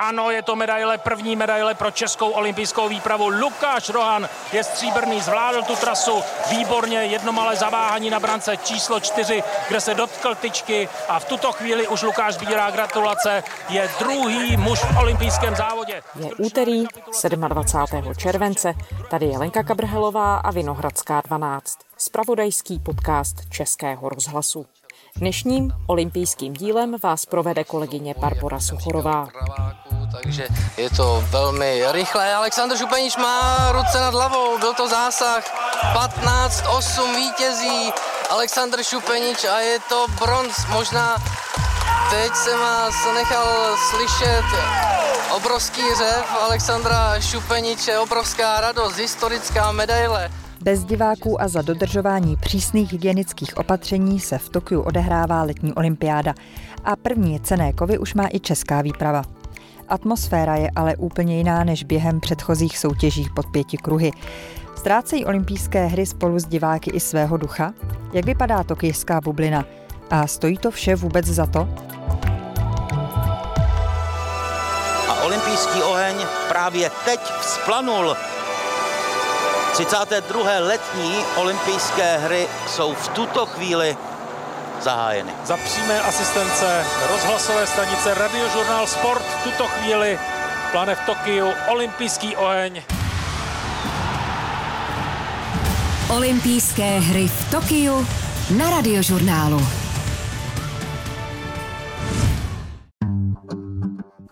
Ano, je to medaile, první medaile pro českou olympijskou výpravu. Lukáš Rohan je stříbrný, zvládl tu trasu výborně, jedno malé zaváhání na brance číslo čtyři, kde se dotkl tyčky a v tuto chvíli už Lukáš sbírá gratulace. Je druhý muž v olympijském závodě. Je úterý 27. července. Tady je Lenka Kabrhelová a Vinohradská 12. Spravodajský podcast Českého rozhlasu. Dnešním olympijským dílem vás provede kolegyně Barbora Suchorová. Takže je to velmi rychlé. Aleksandr Šupenič má ruce nad hlavou, byl to zásah. 15-8 vítězí Aleksandr Šupenič a je to bronz. Možná teď se vás nechal slyšet obrovský řev Alexandra Šupeniče, obrovská radost, historická medaile. Bez diváků a za dodržování přísných hygienických opatření se v Tokiu odehrává letní olympiáda a první cené kovy už má i česká výprava. Atmosféra je ale úplně jiná než během předchozích soutěží pod pěti kruhy. Ztrácejí olympijské hry spolu s diváky i svého ducha? Jak vypadá tokijská bublina? A stojí to vše vůbec za to? A olympijský oheň právě teď vzplanul 32. letní olympijské hry jsou v tuto chvíli zahájeny. Za přímé asistence rozhlasové stanice Radiožurnál Sport v tuto chvíli pláne v Tokiu olympijský oheň. Olympijské hry v Tokiu na Radiožurnálu.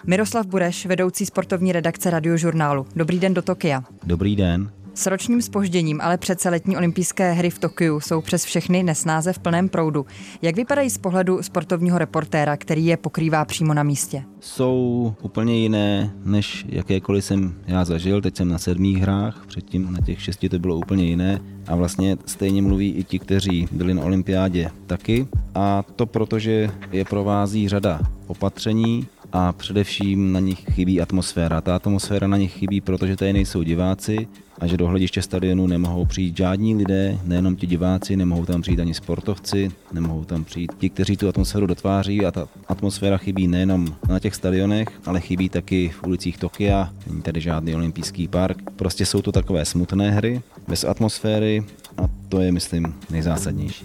Miroslav Bureš, vedoucí sportovní redakce Radiožurnálu. Dobrý den do Tokia. Dobrý den. S ročním spožděním, ale přece letní olympijské hry v Tokiu jsou přes všechny nesnáze v plném proudu. Jak vypadají z pohledu sportovního reportéra, který je pokrývá přímo na místě? Jsou úplně jiné, než jakékoliv jsem já zažil. Teď jsem na sedmých hrách, předtím na těch šesti to bylo úplně jiné. A vlastně stejně mluví i ti, kteří byli na olympiádě taky. A to proto, že je provází řada opatření, a především na nich chybí atmosféra. Ta atmosféra na nich chybí, protože tady nejsou diváci a že do hlediště stadionu nemohou přijít žádní lidé, nejenom ti diváci, nemohou tam přijít ani sportovci, nemohou tam přijít ti, kteří tu atmosféru dotváří a ta atmosféra chybí nejenom na těch stadionech, ale chybí taky v ulicích Tokia, není tady žádný olympijský park. Prostě jsou to takové smutné hry, bez atmosféry a to je, myslím, nejzásadnější.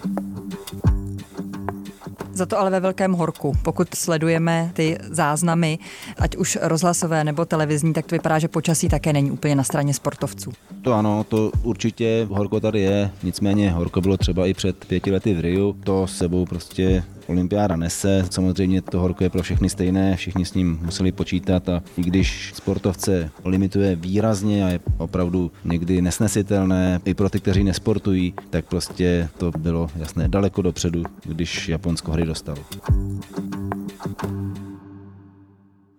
Za to ale ve velkém horku. Pokud sledujeme ty záznamy, ať už rozhlasové nebo televizní, tak to vypadá, že počasí také není úplně na straně sportovců. To ano, to určitě horko tady je, nicméně horko bylo třeba i před pěti lety v Riu. To sebou prostě olympiáda nese. Samozřejmě to horko je pro všechny stejné, všichni s ním museli počítat a i když sportovce limituje výrazně a je opravdu někdy nesnesitelné i pro ty, kteří nesportují, tak prostě to bylo jasné daleko dopředu, když Japonsko hry dostalo.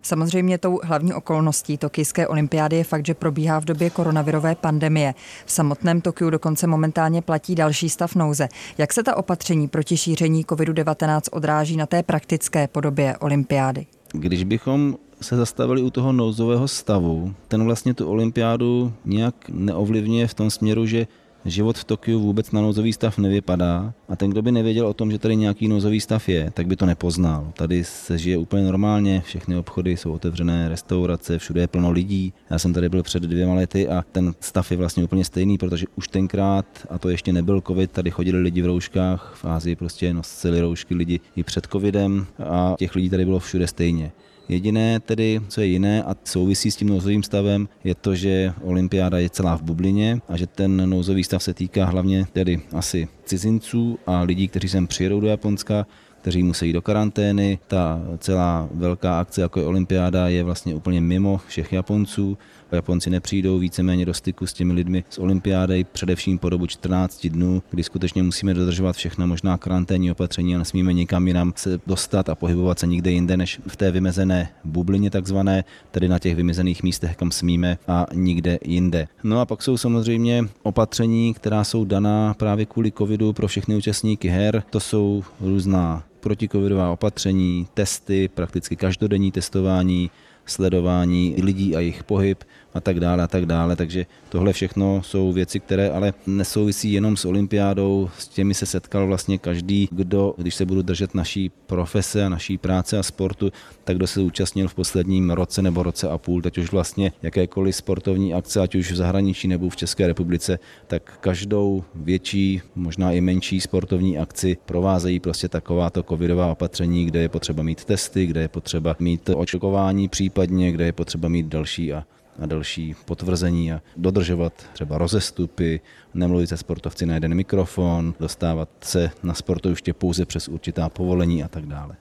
Samozřejmě tou hlavní okolností tokijské olympiády je fakt, že probíhá v době koronavirové pandemie. V samotném Tokiu dokonce momentálně platí další stav nouze. Jak se ta opatření proti šíření COVID-19 odráží na té praktické podobě olympiády? Když bychom se zastavili u toho nouzového stavu, ten vlastně tu olympiádu nějak neovlivňuje v tom směru, že život v Tokiu vůbec na nouzový stav nevypadá a ten, kdo by nevěděl o tom, že tady nějaký nouzový stav je, tak by to nepoznal. Tady se žije úplně normálně, všechny obchody jsou otevřené, restaurace, všude je plno lidí. Já jsem tady byl před dvěma lety a ten stav je vlastně úplně stejný, protože už tenkrát, a to ještě nebyl covid, tady chodili lidi v rouškách, v Ázii prostě nosili roušky lidi i před covidem a těch lidí tady bylo všude stejně. Jediné tedy, co je jiné a souvisí s tím nouzovým stavem, je to, že olympiáda je celá v bublině a že ten nouzový stav se týká hlavně tedy asi cizinců a lidí, kteří sem přijedou do Japonska, kteří musí do karantény. Ta celá velká akce, jako je olympiáda, je vlastně úplně mimo všech Japonců. Japonci nepřijdou víceméně do styku s těmi lidmi z olympiády, především po dobu 14 dnů, kdy skutečně musíme dodržovat všechna možná karanténní opatření a nesmíme nikam jinam se dostat a pohybovat se nikde jinde než v té vymezené bublině takzvané, tedy na těch vymezených místech, kam smíme a nikde jinde. No a pak jsou samozřejmě opatření, která jsou daná právě kvůli covidu pro všechny účastníky her. To jsou různá protikovidová opatření, testy, prakticky každodenní testování, sledování lidí a jejich pohyb, a tak dále a tak dále. Takže tohle všechno jsou věci, které ale nesouvisí jenom s olympiádou, s těmi se setkal vlastně každý, kdo, když se budu držet naší profese a naší práce a sportu, tak kdo se účastnil v posledním roce nebo roce a půl, teď už vlastně jakékoliv sportovní akce, ať už v zahraničí nebo v České republice, tak každou větší, možná i menší sportovní akci provázejí prostě takováto covidová opatření, kde je potřeba mít testy, kde je potřeba mít očkování případně, kde je potřeba mít další a a další potvrzení a dodržovat třeba rozestupy, nemluvit se sportovci na jeden mikrofon, dostávat se na sportoviště pouze přes určitá povolení a tak dále.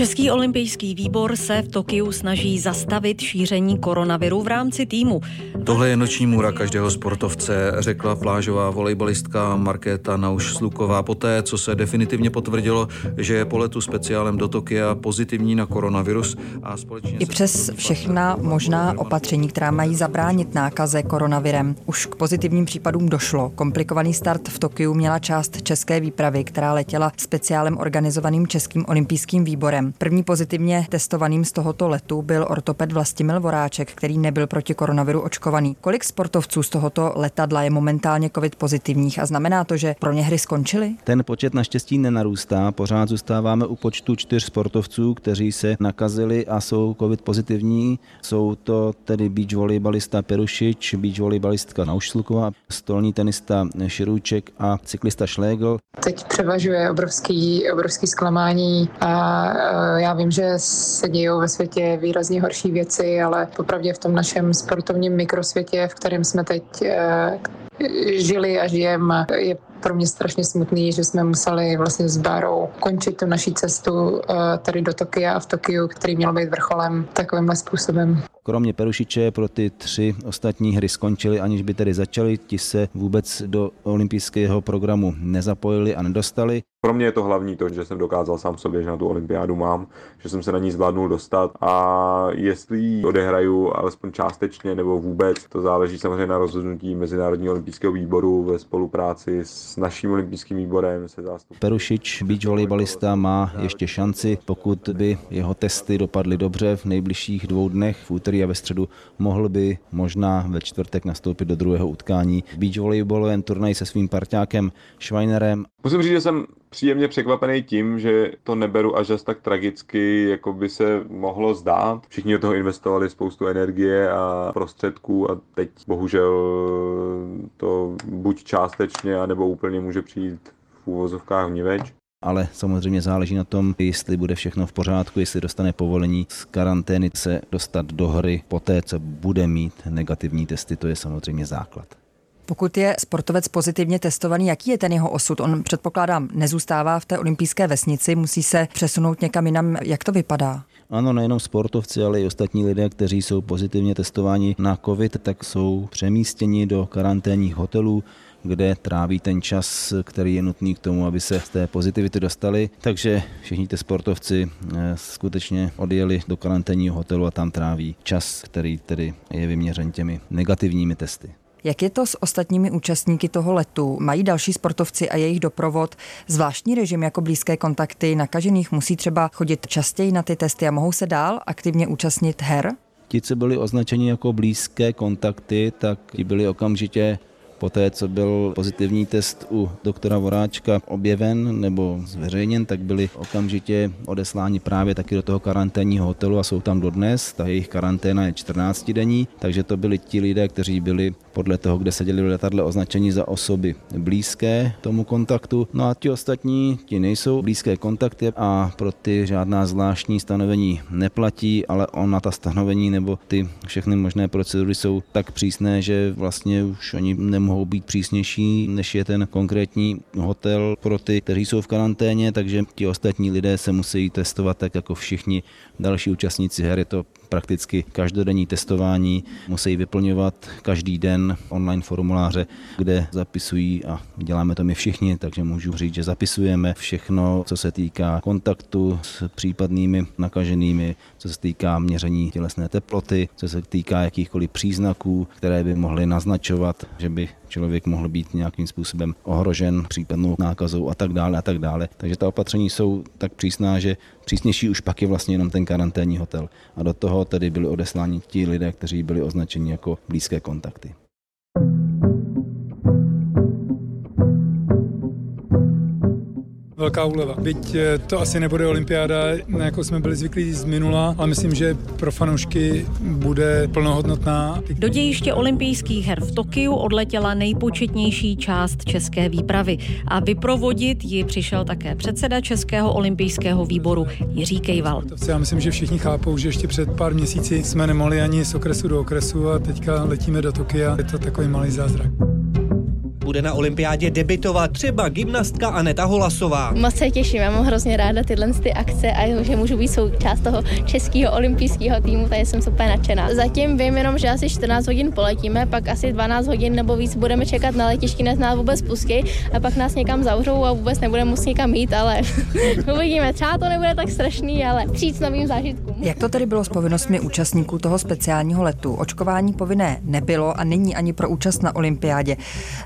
Český olympijský výbor se v Tokiu snaží zastavit šíření koronaviru v rámci týmu. Tohle je noční můra každého sportovce, řekla plážová volejbalistka Markéta Nauš-Sluková poté, co se definitivně potvrdilo, že je po letu speciálem do Tokia pozitivní na koronavirus a společně... I přes všechna možná opatření, která mají zabránit nákaze koronavirem, už k pozitivním případům došlo. Komplikovaný start v Tokiu měla část české výpravy, která letěla speciálem organizovaným Českým olympijským výborem. První pozitivně testovaným z tohoto letu byl ortoped Vlastimil Voráček, který nebyl proti koronaviru očkovaný. Kolik sportovců z tohoto letadla je momentálně covid pozitivních a znamená to, že pro ně hry skončily? Ten počet naštěstí nenarůstá, pořád zůstáváme u počtu čtyř sportovců, kteří se nakazili a jsou covid pozitivní. Jsou to tedy beach volejbalista Perušič, beach volejbalistka Naušsluková, stolní tenista Širůček a cyklista Šlégl. Teď převažuje obrovský, obrovský zklamání a já vím, že se dějou ve světě výrazně horší věci, ale popravdě v tom našem sportovním mikrosvětě, v kterém jsme teď eh, žili a žijeme, je pro mě strašně smutný, že jsme museli vlastně s Bárou končit tu naší cestu eh, tady do Tokia a v Tokiu, který měl být vrcholem takovýmhle způsobem. Kromě Perušiče pro ty tři ostatní hry skončily, aniž by tedy začaly, ti se vůbec do olympijského programu nezapojili a nedostali. Pro mě je to hlavní to, že jsem dokázal sám sobě, že na tu olympiádu mám, že jsem se na ní zvládnul dostat a jestli ji odehraju alespoň částečně nebo vůbec, to záleží samozřejmě na rozhodnutí Mezinárodního olympijského výboru ve spolupráci s naším olympijským výborem, se zástupem. Perušič, beach volejbalista, má ještě šanci, pokud by jeho testy dopadly dobře v nejbližších dvou dnech, v úterý a ve středu, mohl by možná ve čtvrtek nastoupit do druhého utkání. Beach volejbalovém turnaj se svým parťákem Schweinerem. Musím říct, že jsem příjemně překvapený tím, že to neberu až tak tragicky, jako by se mohlo zdát. Všichni do toho investovali spoustu energie a prostředků a teď bohužel to buď částečně, anebo úplně může přijít v úvozovkách vniveč ale samozřejmě záleží na tom, jestli bude všechno v pořádku, jestli dostane povolení z karantény se dostat do hry poté, co bude mít negativní testy, to je samozřejmě základ. Pokud je sportovec pozitivně testovaný, jaký je ten jeho osud? On předpokládám, nezůstává v té olympijské vesnici, musí se přesunout někam jinam. Jak to vypadá? Ano, nejenom sportovci, ale i ostatní lidé, kteří jsou pozitivně testováni na COVID, tak jsou přemístěni do karanténních hotelů, kde tráví ten čas, který je nutný k tomu, aby se z té pozitivity dostali. Takže všichni ty sportovci eh, skutečně odjeli do karanténního hotelu a tam tráví čas, který tedy je vyměřen těmi negativními testy. Jak je to s ostatními účastníky toho letu? Mají další sportovci a jejich doprovod zvláštní režim jako blízké kontakty nakažených? Musí třeba chodit častěji na ty testy a mohou se dál aktivně účastnit her? Ti, co byli označeni jako blízké kontakty, tak ti byli okamžitě Poté, co byl pozitivní test u doktora Voráčka objeven nebo zveřejněn, tak byli okamžitě odesláni právě taky do toho karanténního hotelu a jsou tam dodnes. Ta jejich karanténa je 14 denní, takže to byli ti lidé, kteří byli podle toho, kde seděli v letadle označení za osoby blízké tomu kontaktu. No a ti ostatní, ti nejsou blízké kontakty a pro ty žádná zvláštní stanovení neplatí, ale ona ta stanovení nebo ty všechny možné procedury jsou tak přísné, že vlastně už oni nemohou být přísnější, než je ten konkrétní hotel pro ty, kteří jsou v karanténě, takže ti ostatní lidé se musí testovat tak jako všichni další účastníci her. Je to prakticky každodenní testování, musí vyplňovat každý den online formuláře, kde zapisují a děláme to my všichni, takže můžu říct, že zapisujeme všechno, co se týká kontaktu s případnými nakaženými, co se týká měření tělesné teploty, co se týká jakýchkoliv příznaků, které by mohly naznačovat, že by člověk mohl být nějakým způsobem ohrožen případnou nákazou a tak dále a tak dále. Takže ta opatření jsou tak přísná, že přísnější už pak je vlastně jenom ten karanténní hotel. A do toho tedy byli odesláni ti lidé, kteří byli označeni jako blízké kontakty. Velká úleva. Byť eh, to asi nebude olympiáda, jako jsme byli zvyklí z minula, ale myslím, že pro fanoušky bude plnohodnotná. Do dějiště olympijských her v Tokiu odletěla nejpočetnější část české výpravy a vyprovodit ji přišel také předseda Českého olympijského výboru Jiří Kejval. Já myslím, že všichni chápou, že ještě před pár měsíci jsme nemohli ani z okresu do okresu a teďka letíme do Tokia. Je to takový malý zázrak bude na olympiádě debitovat třeba gymnastka Aneta Holasová. Moc se těším, já mám hrozně ráda tyhle ty akce a že můžu být součást toho českého olympijského týmu, takže jsem super nadšená. Zatím vím jenom, že asi 14 hodin poletíme, pak asi 12 hodin nebo víc budeme čekat na letišti, než nás vůbec pustí a pak nás někam zavřou a vůbec nebudeme muset někam jít, ale uvidíme. Třeba to nebude tak strašný, ale přijít novým zážitkům. Jak to tedy bylo s povinnostmi účastníků toho speciálního letu? Očkování povinné nebylo a není ani pro účast na olympiádě.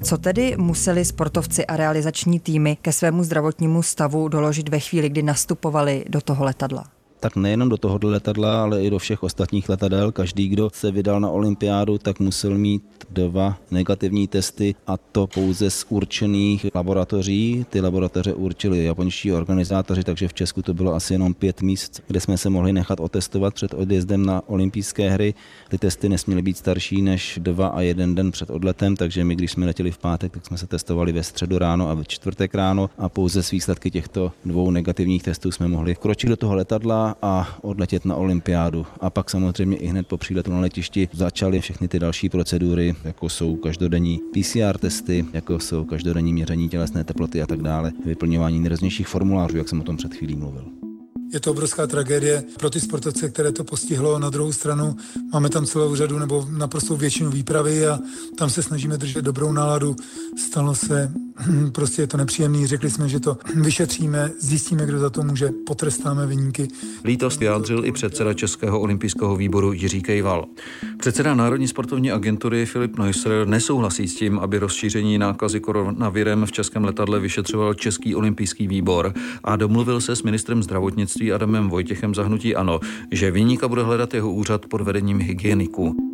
Co tedy museli sportovci a realizační týmy ke svému zdravotnímu stavu doložit ve chvíli, kdy nastupovali do toho letadla? Tak nejenom do tohoto letadla, ale i do všech ostatních letadel. Každý, kdo se vydal na olympiádu, tak musel mít dva negativní testy a to pouze z určených laboratoří. Ty laboratoře určili japonští organizátoři, takže v Česku to bylo asi jenom pět míst, kde jsme se mohli nechat otestovat před odjezdem na olympijské hry. Ty testy nesměly být starší než dva a jeden den před odletem, takže my, když jsme letěli v pátek, tak jsme se testovali ve středu ráno a ve čtvrtek ráno a pouze s výsledky těchto dvou negativních testů jsme mohli kročit do toho letadla a odletět na olympiádu. A pak samozřejmě i hned po příletu na letišti začaly všechny ty další procedury, jako jsou každodenní PCR testy, jako jsou každodenní měření tělesné teploty a tak dále, vyplňování nejrůznějších formulářů, jak jsem o tom před chvílí mluvil. Je to obrovská tragédie pro ty sportovce, které to postihlo. Na druhou stranu máme tam celou řadu nebo naprostou většinu výpravy a tam se snažíme držet dobrou náladu. Stalo se, prostě je to nepříjemný, řekli jsme, že to vyšetříme, zjistíme, kdo za to může, potrestáme vyníky. Lítost vyjádřil i předseda Českého olympijského výboru Jiří Kejval. Předseda Národní sportovní agentury Filip Neusser nesouhlasí s tím, aby rozšíření nákazy koronavirem v českém letadle vyšetřoval Český olympijský výbor a domluvil se s ministrem zdravotnictví Adamem Vojtěchem zahnutí ano, že vyníka bude hledat jeho úřad pod vedením hygieniků.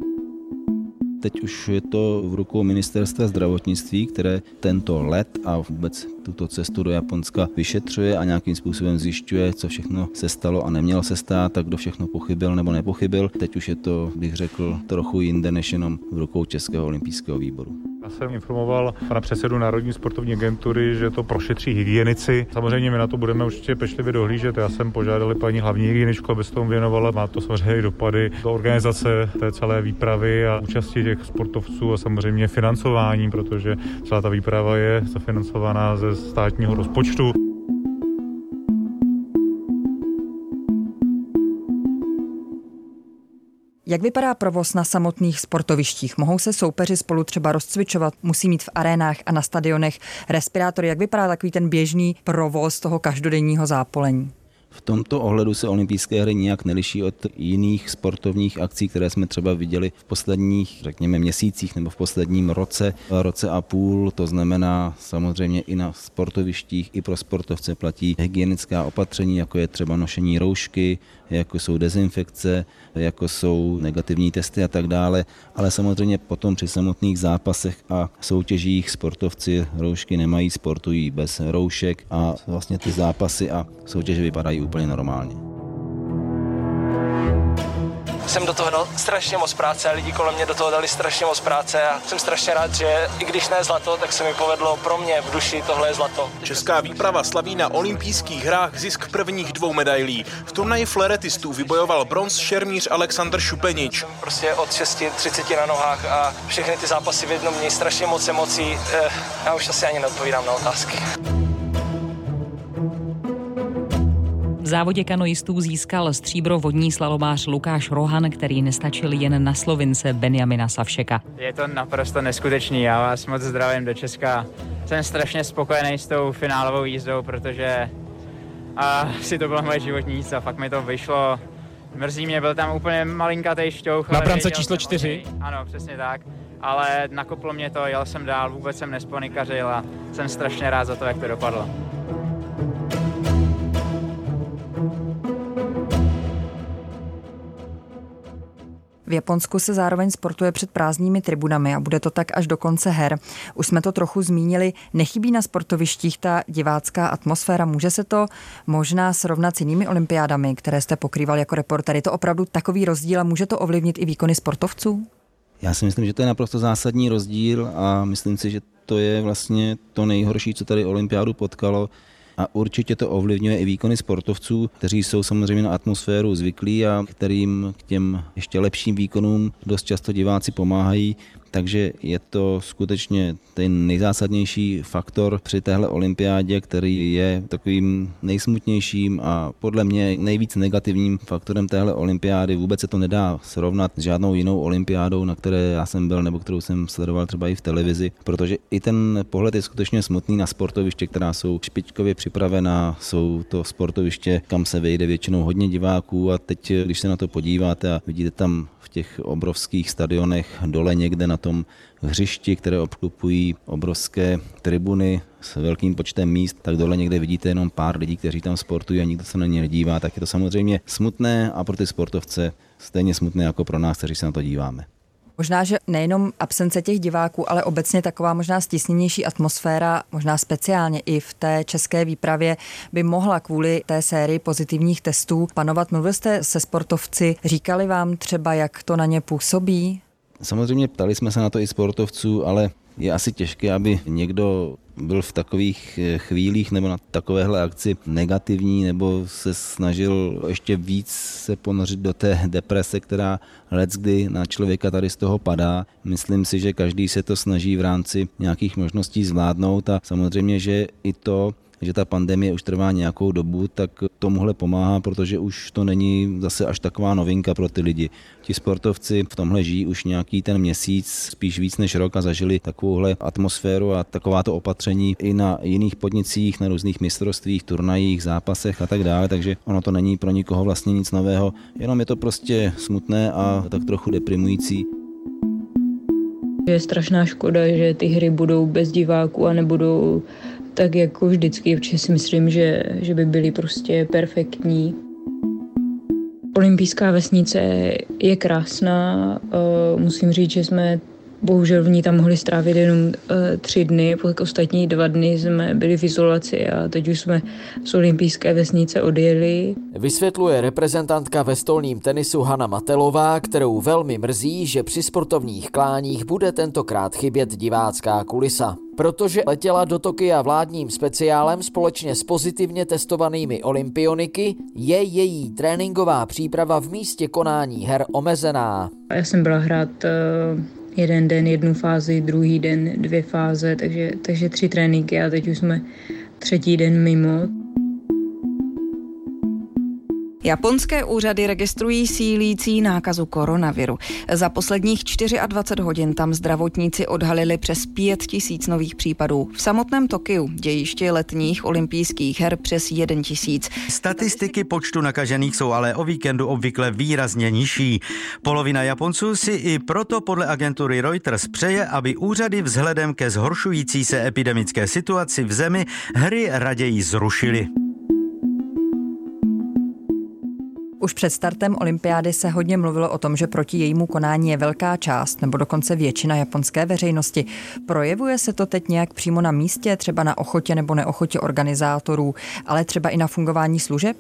Teď už je to v rukou ministerstva zdravotnictví, které tento let a vůbec tuto cestu do Japonska vyšetřuje a nějakým způsobem zjišťuje, co všechno se stalo a nemělo se stát, tak kdo všechno pochybil nebo nepochybil. Teď už je to, bych řekl, trochu jinde než jenom v rukou Českého olympijského výboru. Já jsem informoval pana předsedu Národní sportovní agentury, že to prošetří hygienici. Samozřejmě my na to budeme určitě pečlivě dohlížet. Já jsem požádal paní hlavní hygieničku, aby se tomu věnovala. Má to samozřejmě dopady do organizace té celé výpravy a účasti těch sportovců a samozřejmě financování, protože celá ta výprava je zafinancovaná ze státního rozpočtu. Jak vypadá provoz na samotných sportovištích? Mohou se soupeři spolu třeba rozcvičovat? Musí mít v arénách a na stadionech respirátory? Jak vypadá takový ten běžný provoz toho každodenního zápolení? V tomto ohledu se olympijské hry nijak neliší od jiných sportovních akcí, které jsme třeba viděli v posledních, řekněme, měsících nebo v posledním roce, roce a půl. To znamená samozřejmě i na sportovištích, i pro sportovce platí hygienická opatření, jako je třeba nošení roušky, jako jsou dezinfekce, jako jsou negativní testy a tak dále, ale samozřejmě potom při samotných zápasech a soutěžích sportovci roušky nemají, sportují bez roušek a vlastně ty zápasy a soutěže vypadají úplně normálně jsem do toho dal strašně moc práce a lidi kolem mě do toho dali strašně moc práce a jsem strašně rád, že i když ne zlato, tak se mi povedlo pro mě v duši tohle je zlato. Česká výprava slaví na olympijských hrách zisk prvních dvou medailí. V turnaji fleretistů vybojoval bronz šermíř Aleksandr Šupenič. Prostě od 6.30 na nohách a všechny ty zápasy v jednom dní, strašně moc emocí. Eh, já už asi ani neodpovídám na otázky. Závodě kanoistů získal stříbro vodní slalomář Lukáš Rohan, který nestačil jen na Slovince Benjamina Savšeka. Je to naprosto neskutečný, já vás moc zdravím do Česka. Jsem strašně spokojený s tou finálovou jízdou, protože a si to byla moje životní jízda, fakt mi to vyšlo. Mrzí mě, byl tam úplně malinkatý šťouch. Na brance číslo čtyři? Ano, přesně tak. Ale nakoplo mě to, jel jsem dál, vůbec jsem nesponikařil a jsem strašně rád za to, jak to dopadlo. V Japonsku se zároveň sportuje před prázdnými tribunami a bude to tak až do konce her. Už jsme to trochu zmínili, nechybí na sportovištích ta divácká atmosféra. Může se to možná srovnat s jinými olympiádami, které jste pokrýval jako reporter? Je to opravdu takový rozdíl a může to ovlivnit i výkony sportovců? Já si myslím, že to je naprosto zásadní rozdíl a myslím si, že to je vlastně to nejhorší, co tady olympiádu potkalo a určitě to ovlivňuje i výkony sportovců, kteří jsou samozřejmě na atmosféru zvyklí a kterým k těm ještě lepším výkonům dost často diváci pomáhají. Takže je to skutečně ten nejzásadnější faktor při téhle olympiádě, který je takovým nejsmutnějším a podle mě nejvíc negativním faktorem téhle olympiády. Vůbec se to nedá srovnat s žádnou jinou olympiádou, na které já jsem byl nebo kterou jsem sledoval třeba i v televizi, protože i ten pohled je skutečně smutný na sportoviště, která jsou špičkově připravená, jsou to sportoviště, kam se vejde většinou hodně diváků a teď, když se na to podíváte a vidíte tam těch obrovských stadionech dole někde na tom hřišti, které obklupují obrovské tribuny s velkým počtem míst, tak dole někde vidíte jenom pár lidí, kteří tam sportují a nikdo se na ně nedívá, tak je to samozřejmě smutné a pro ty sportovce stejně smutné jako pro nás, kteří se na to díváme. Možná, že nejenom absence těch diváků, ale obecně taková možná stisněnější atmosféra, možná speciálně i v té české výpravě, by mohla kvůli té sérii pozitivních testů panovat. Mluvil jste se sportovci, říkali vám třeba, jak to na ně působí? Samozřejmě ptali jsme se na to i sportovců, ale je asi těžké, aby někdo byl v takových eh, chvílích nebo na takovéhle akci negativní nebo se snažil ještě víc se ponořit do té deprese, která let kdy na člověka tady z toho padá. Myslím si, že každý se to snaží v rámci nějakých možností zvládnout a samozřejmě, že i to, že ta pandemie už trvá nějakou dobu, tak tomuhle pomáhá, protože už to není zase až taková novinka pro ty lidi. Ti sportovci v tomhle žijí už nějaký ten měsíc, spíš víc než rok a zažili takovouhle atmosféru a takováto opatření i na jiných podnicích, na různých mistrovstvích, turnajích, zápasech a tak dále, takže ono to není pro nikoho vlastně nic nového, jenom je to prostě smutné a tak trochu deprimující. Je strašná škoda, že ty hry budou bez diváků a nebudou tak jako vždycky, protože si myslím, že, že by byly prostě perfektní. Olympijská vesnice je krásná. Eh, musím říct, že jsme Bohužel v ní tam mohli strávit jenom uh, tři dny, pak ostatní dva dny jsme byli v izolaci a teď už jsme z olympijské vesnice odjeli. Vysvětluje reprezentantka ve stolním tenisu Hanna Matelová, kterou velmi mrzí, že při sportovních kláních bude tentokrát chybět divácká kulisa. Protože letěla do Tokia vládním speciálem společně s pozitivně testovanými olympioniky, je její tréninková příprava v místě konání her omezená. Já jsem byla hrát uh jeden den jednu fázi, druhý den dvě fáze, takže, takže tři tréninky a teď už jsme třetí den mimo. Japonské úřady registrují sílící nákazu koronaviru. Za posledních 24 hodin tam zdravotníci odhalili přes 5 tisíc nových případů. V samotném Tokiu, dějiště letních olympijských her, přes 1 tisíc. Statistiky počtu nakažených jsou ale o víkendu obvykle výrazně nižší. Polovina Japonců si i proto podle agentury Reuters přeje, aby úřady vzhledem ke zhoršující se epidemické situaci v zemi hry raději zrušily. Už před startem olympiády se hodně mluvilo o tom, že proti jejímu konání je velká část nebo dokonce většina japonské veřejnosti. Projevuje se to teď nějak přímo na místě, třeba na ochotě nebo neochotě organizátorů, ale třeba i na fungování služeb?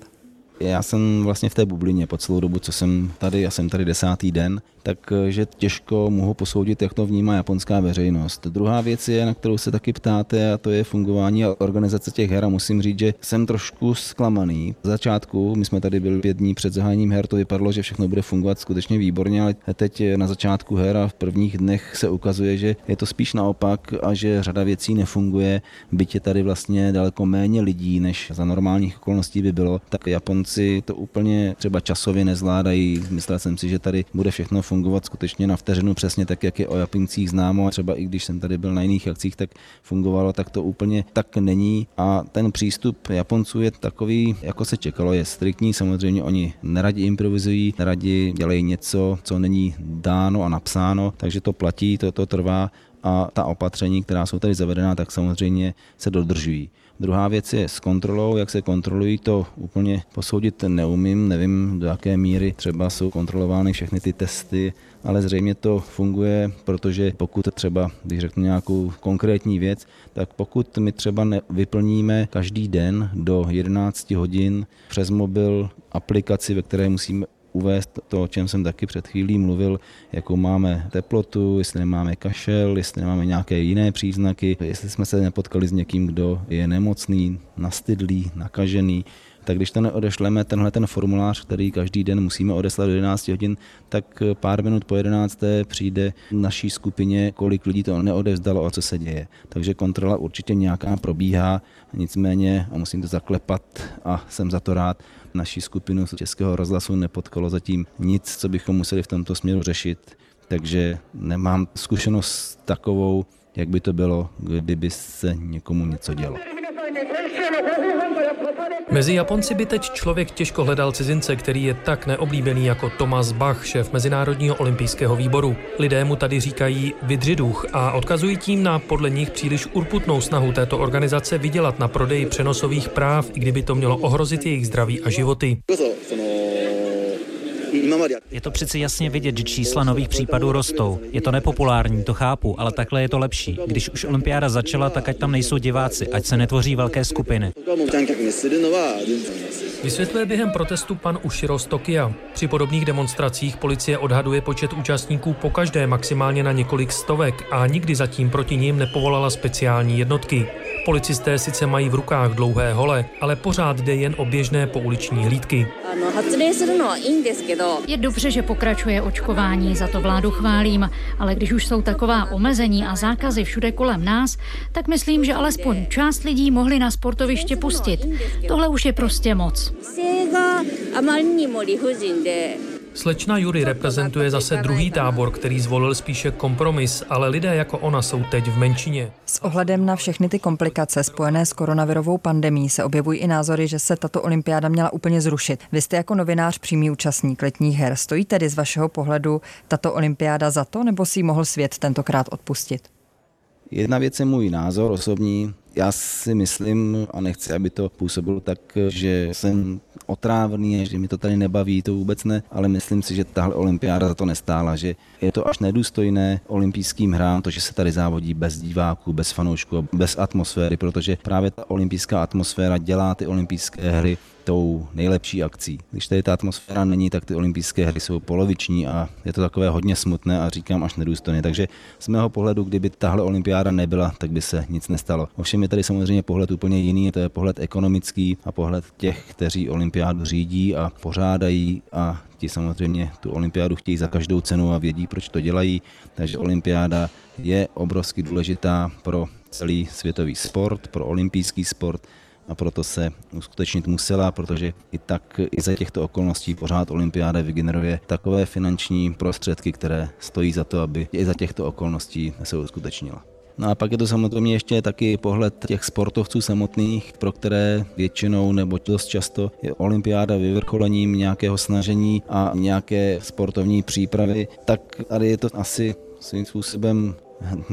Já jsem vlastně v té bublině po celou dobu, co jsem tady, já jsem tady desátý den, takže těžko mohu posoudit, jak to vnímá japonská veřejnost. Druhá věc je, na kterou se taky ptáte, a to je fungování a organizace těch her. A musím říct, že jsem trošku zklamaný. V začátku, my jsme tady byli pět dní před zahájením her, to vypadalo, že všechno bude fungovat skutečně výborně, ale teď na začátku her a v prvních dnech se ukazuje, že je to spíš naopak a že řada věcí nefunguje, byť je tady vlastně daleko méně lidí, než za normálních okolností by bylo, tak Japonci to úplně třeba časově nezvládají. Myslel jsem si, že tady bude všechno fungovat skutečně na vteřinu přesně tak, jak je o Japoncích známo. A třeba i když jsem tady byl na jiných akcích, tak fungovalo, tak to úplně tak není. A ten přístup Japonců je takový, jako se čekalo, je striktní. Samozřejmě oni neradi improvizují, neradi dělají něco, co není dáno a napsáno, takže to platí, to, to trvá a ta opatření, která jsou tady zavedená, tak samozřejmě se dodržují. Druhá věc je s kontrolou, jak se kontrolují, to úplně posoudit neumím, nevím do jaké míry třeba jsou kontrolovány všechny ty testy, ale zřejmě to funguje, protože pokud třeba, když řeknu nějakou konkrétní věc, tak pokud my třeba vyplníme každý den do 11 hodin přes mobil aplikaci, ve které musíme uvést to, o čem jsem taky před chvílí mluvil, jakou máme teplotu, jestli nemáme kašel, jestli nemáme nějaké jiné příznaky, jestli jsme se nepotkali s někým, kdo je nemocný, nastydlý, nakažený, tak když to neodešleme, tenhle ten formulář, který každý den musíme odeslat do 11 hodin, tak pár minut po 11. přijde naší skupině, kolik lidí to neodevzdalo a co se děje. Takže kontrola určitě nějaká probíhá, nicméně, a musím to zaklepat a jsem za to rád, naší skupinu Českého rozhlasu nepotkalo zatím nic, co bychom museli v tomto směru řešit, takže nemám zkušenost takovou, jak by to bylo, kdyby se někomu něco dělo. Mezi Japonci by teď člověk těžko hledal cizince, který je tak neoblíbený jako Thomas Bach, šéf Mezinárodního olympijského výboru. Lidé mu tady říkají vydřiduch a odkazují tím na podle nich příliš urputnou snahu této organizace vydělat na prodeji přenosových práv, i kdyby to mělo ohrozit jejich zdraví a životy. Je to přeci jasně vidět, že čísla nových případů rostou. Je to nepopulární, to chápu, ale takhle je to lepší. Když už olympiáda začala, tak ať tam nejsou diváci, ať se netvoří velké skupiny. Vysvětluje během protestu pan Ushiro z Tokia. Při podobných demonstracích policie odhaduje počet účastníků po každé maximálně na několik stovek a nikdy zatím proti ním nepovolala speciální jednotky. Policisté sice mají v rukách dlouhé hole, ale pořád jde jen o běžné pouliční hlídky. Je dobře, že pokračuje očkování, za to vládu chválím, ale když už jsou taková omezení a zákazy všude kolem nás, tak myslím, že alespoň část lidí mohli na sportoviště pustit. Tohle už je prostě moc. Slečna Jury reprezentuje zase druhý tábor, který zvolil spíše kompromis, ale lidé jako ona jsou teď v menšině. S ohledem na všechny ty komplikace spojené s koronavirovou pandemí se objevují i názory, že se tato olympiáda měla úplně zrušit. Vy jste jako novinář přímý účastník letních her. Stojí tedy z vašeho pohledu tato olympiáda za to, nebo si mohl svět tentokrát odpustit? Jedna věc je můj názor osobní. Já si myslím, a nechci, aby to působilo tak, že jsem otrávný, že mi to tady nebaví, to vůbec ne, ale myslím si, že tahle olympiáda za to nestála, že je to až nedůstojné olympijským hrám, to, že se tady závodí bez diváků, bez fanoušků, bez atmosféry, protože právě ta olympijská atmosféra dělá ty olympijské hry tou nejlepší akcí. Když tady ta atmosféra není, tak ty olympijské hry jsou poloviční a je to takové hodně smutné a říkám až nedůstojné. Takže z mého pohledu, kdyby tahle olympiáda nebyla, tak by se nic nestalo. Ovšem je tady samozřejmě pohled úplně jiný, to je pohled ekonomický a pohled těch, kteří olympiádu řídí a pořádají a ti samozřejmě tu olympiádu chtějí za každou cenu a vědí, proč to dělají. Takže olympiáda je obrovsky důležitá pro celý světový sport, pro olympijský sport a proto se uskutečnit musela, protože i tak i za těchto okolností pořád olympiáda vygeneruje takové finanční prostředky, které stojí za to, aby i za těchto okolností se uskutečnila. No a pak je to samozřejmě ještě taky pohled těch sportovců samotných, pro které většinou nebo dost často je olympiáda vyvrcholením nějakého snažení a nějaké sportovní přípravy, tak tady je to asi svým způsobem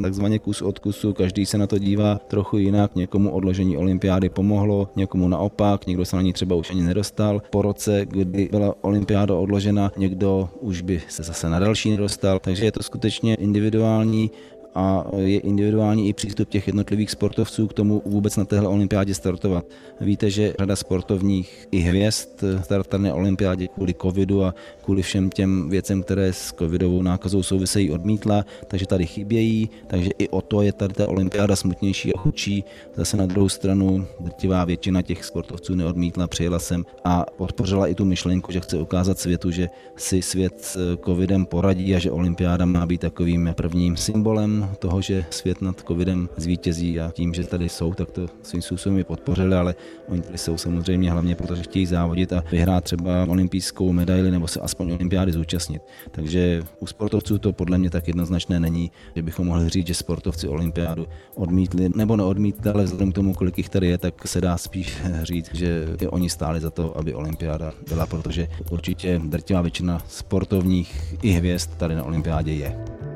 takzvaně kus od kusu, každý se na to dívá trochu jinak, někomu odložení olympiády pomohlo, někomu naopak, někdo se na ní třeba už ani nedostal. Po roce, kdy byla olympiáda odložena, někdo už by se zase na další nedostal, takže je to skutečně individuální a je individuální i přístup těch jednotlivých sportovců k tomu vůbec na téhle olympiádě startovat. Víte, že řada sportovních i hvězd startuje na olympiádě kvůli covidu a kvůli všem těm věcem, které s covidovou nákazou souvisejí, odmítla, takže tady chybějí, takže i o to je tady ta olympiáda smutnější a chudší. Zase na druhou stranu drtivá většina těch sportovců neodmítla, přijela sem a podpořila i tu myšlenku, že chce ukázat světu, že si svět s covidem poradí a že olympiáda má být takovým prvním symbolem toho, že svět nad covidem zvítězí a tím, že tady jsou, tak to svým způsobem je podpořili, ale oni tady jsou samozřejmě hlavně proto, že chtějí závodit a vyhrát třeba olympijskou medaili nebo se aspoň olympiády zúčastnit. Takže u sportovců to podle mě tak jednoznačné není, že bychom mohli říct, že sportovci olympiádu odmítli nebo neodmítli, ale vzhledem k tomu, kolik jich tady je, tak se dá spíš říct, že oni stáli za to, aby olympiáda byla, protože určitě drtivá většina sportovních i hvězd tady na olympiádě je.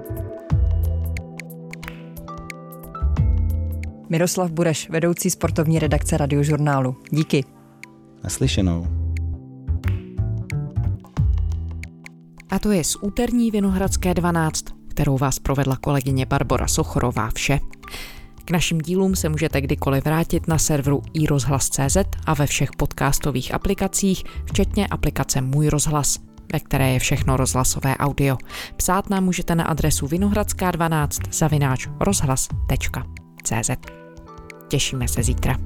Miroslav Bureš, vedoucí sportovní redakce radiožurnálu. Díky. Naslyšenou. A to je z úterní Vinohradské 12, kterou vás provedla kolegyně Barbara Sochorová vše. K našim dílům se můžete kdykoliv vrátit na serveru iRozhlas.cz a ve všech podcastových aplikacích, včetně aplikace Můj rozhlas, ve které je všechno rozhlasové audio. Psát nám můžete na adresu vinohradská12 zavináč rozhlas.cz. Těšíme se zítra.